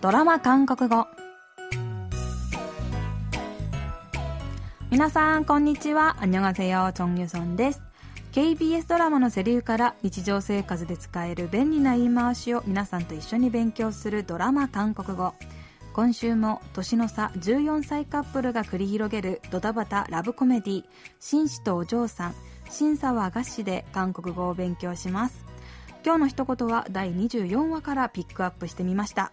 ドラマ韓国語。皆さんこんにちは。アンニョガセヨチョンユソンです KBS ドラマのセリフから日常生活で使える便利な言い回しを皆さんと一緒に勉強するドラマ韓国語。今週も年の差14歳カップルが繰り広げるドタバタラブコメディ紳士とお嬢さん審査は合詞で韓国語を勉強します。今日の一言は第24話からピックアップしてみました。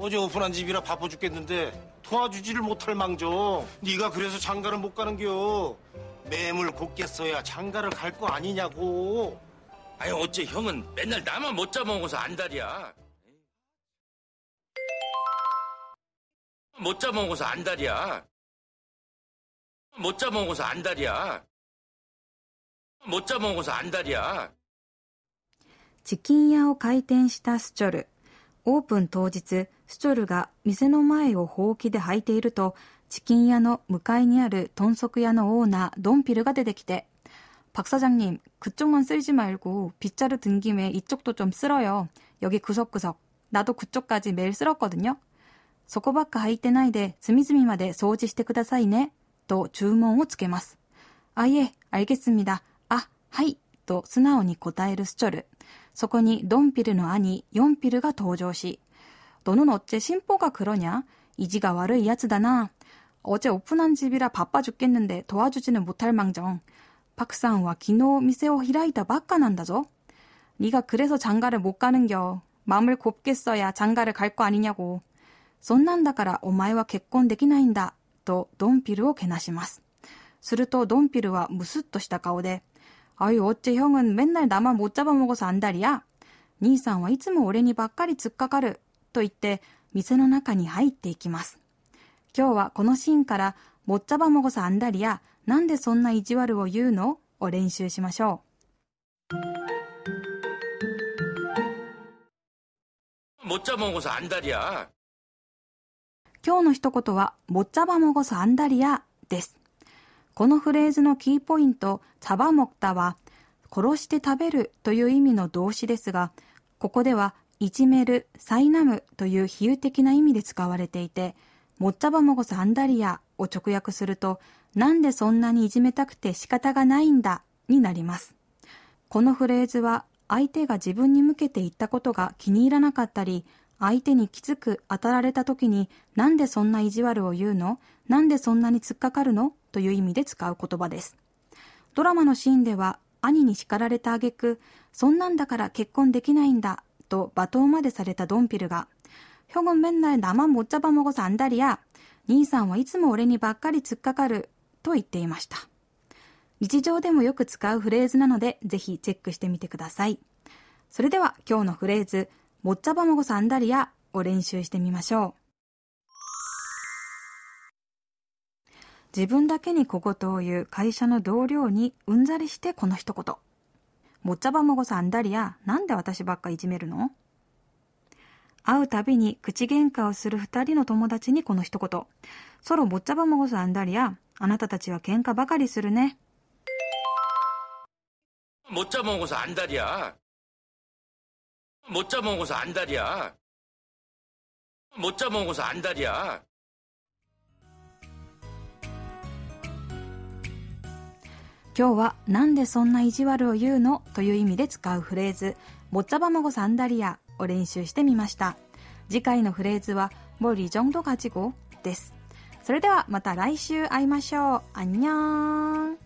어? 어제 오픈한 집이라 바빠 죽겠는데 도와주지를 못할 망정. 네가 그래서 장가를 못 가는겨. 매물 곱게 써야 장가를 갈 거 아니냐고. 아니 어째 형은 맨날 나만 못 잡아먹어서 안달이야. 못 잡아먹어서 안달이야. 못 잡아먹어서 안달이야. 못 잡아먹어서 안달이야. チキン屋を開店したスチョル オープン当日スチョルが店の前をほうきで履いているとチキン屋の向かいにある豚足屋のオーナードンピルが出てきて박사장님그쪽만쓸지말고빗자루든김에이쪽도좀쓸어요여기구석구석나도그쪽까지매일쓸었거든요そこばっか履いてないで隅々まで掃除してくださいねと注文をつけますあいえ알겠습니다あはいと素直に答えるスチョル そこにドンピルの兄ヨンピルが登場し너는어째심보가그러냐이지가悪いやつだな어제오픈한집이라바빠죽겠는데도와주지는못할망정 박상は昨日店を開いたばっかなんだぞ네가 그래서 장가를 못 가는겨 마음을 곱게 써야 장가를 갈 거 아니냐고 そんなんだからお前は結婚できないんだとドンピルをけなしますするとドンピルはムスッとした顔で 아유, 어째 형은 맨날 나만 못 잡아먹어서 안달이야? 兄さんはいつも俺にばっかり突っかかる。と言って、店の中に入っていきます。今日はこのシーンから、못 잡아먹어서 안달이야. なんでそんな意地悪を言うのを練習しましょ 못 잡아먹어서 안달이야. う。今日の一言は、못 잡아먹어서 안달이야 です。 このフレーズのキーポイント、サバモクタは、殺して食べるという意味の動詞ですが、ここでは、いじめる、さいなむという比喩的な意味で使われていて、もっちゃばもごさんだりやを直訳すると、なんでそんなにいじめたくて仕方がないんだになります。このフレーズは、相手が自分に向けて言ったことが気に入らなかったり、相手にきつく当たられた時に、なんでそんな意地悪を言うの？なんでそんなに突っかかるの？という意味で使う言葉です。ドラマのシーンでは、兄に叱られた挙句、そんなんだから結婚できないんだ、と罵倒までされたドンピルが、형은맨날나만못잡아먹어서안달이야。兄さんはいつも俺にばっかり突っかかる、と言っていました。日常でもよく使うフレーズなので、ぜひチェックしてみてください。それでは今日のフレーズ、못 잡아먹어서 안달이야を練習してみましょう。 自分だけに小言を言う会社の同僚にうんざりしてこの一言。もっちゃばもごさんだりや、なんで私ばっかいじめるの？会うたびに口喧嘩をする二人の友達にこの一言。ソロもっちゃばもごさんだりや、あなたたちは喧嘩ばかりするね。もっちゃもごさんだりや。もっちゃもごさんだりや。もっちゃもごさんだりや。今日はなんでそんな意地悪を言うのという意味で使うフレーズ、ボッチャバマゴサンダリアを練習してみました。次回のフレーズは、ボリジョンドガチゴです。それではまた来週会いましょう。あんにゃーん。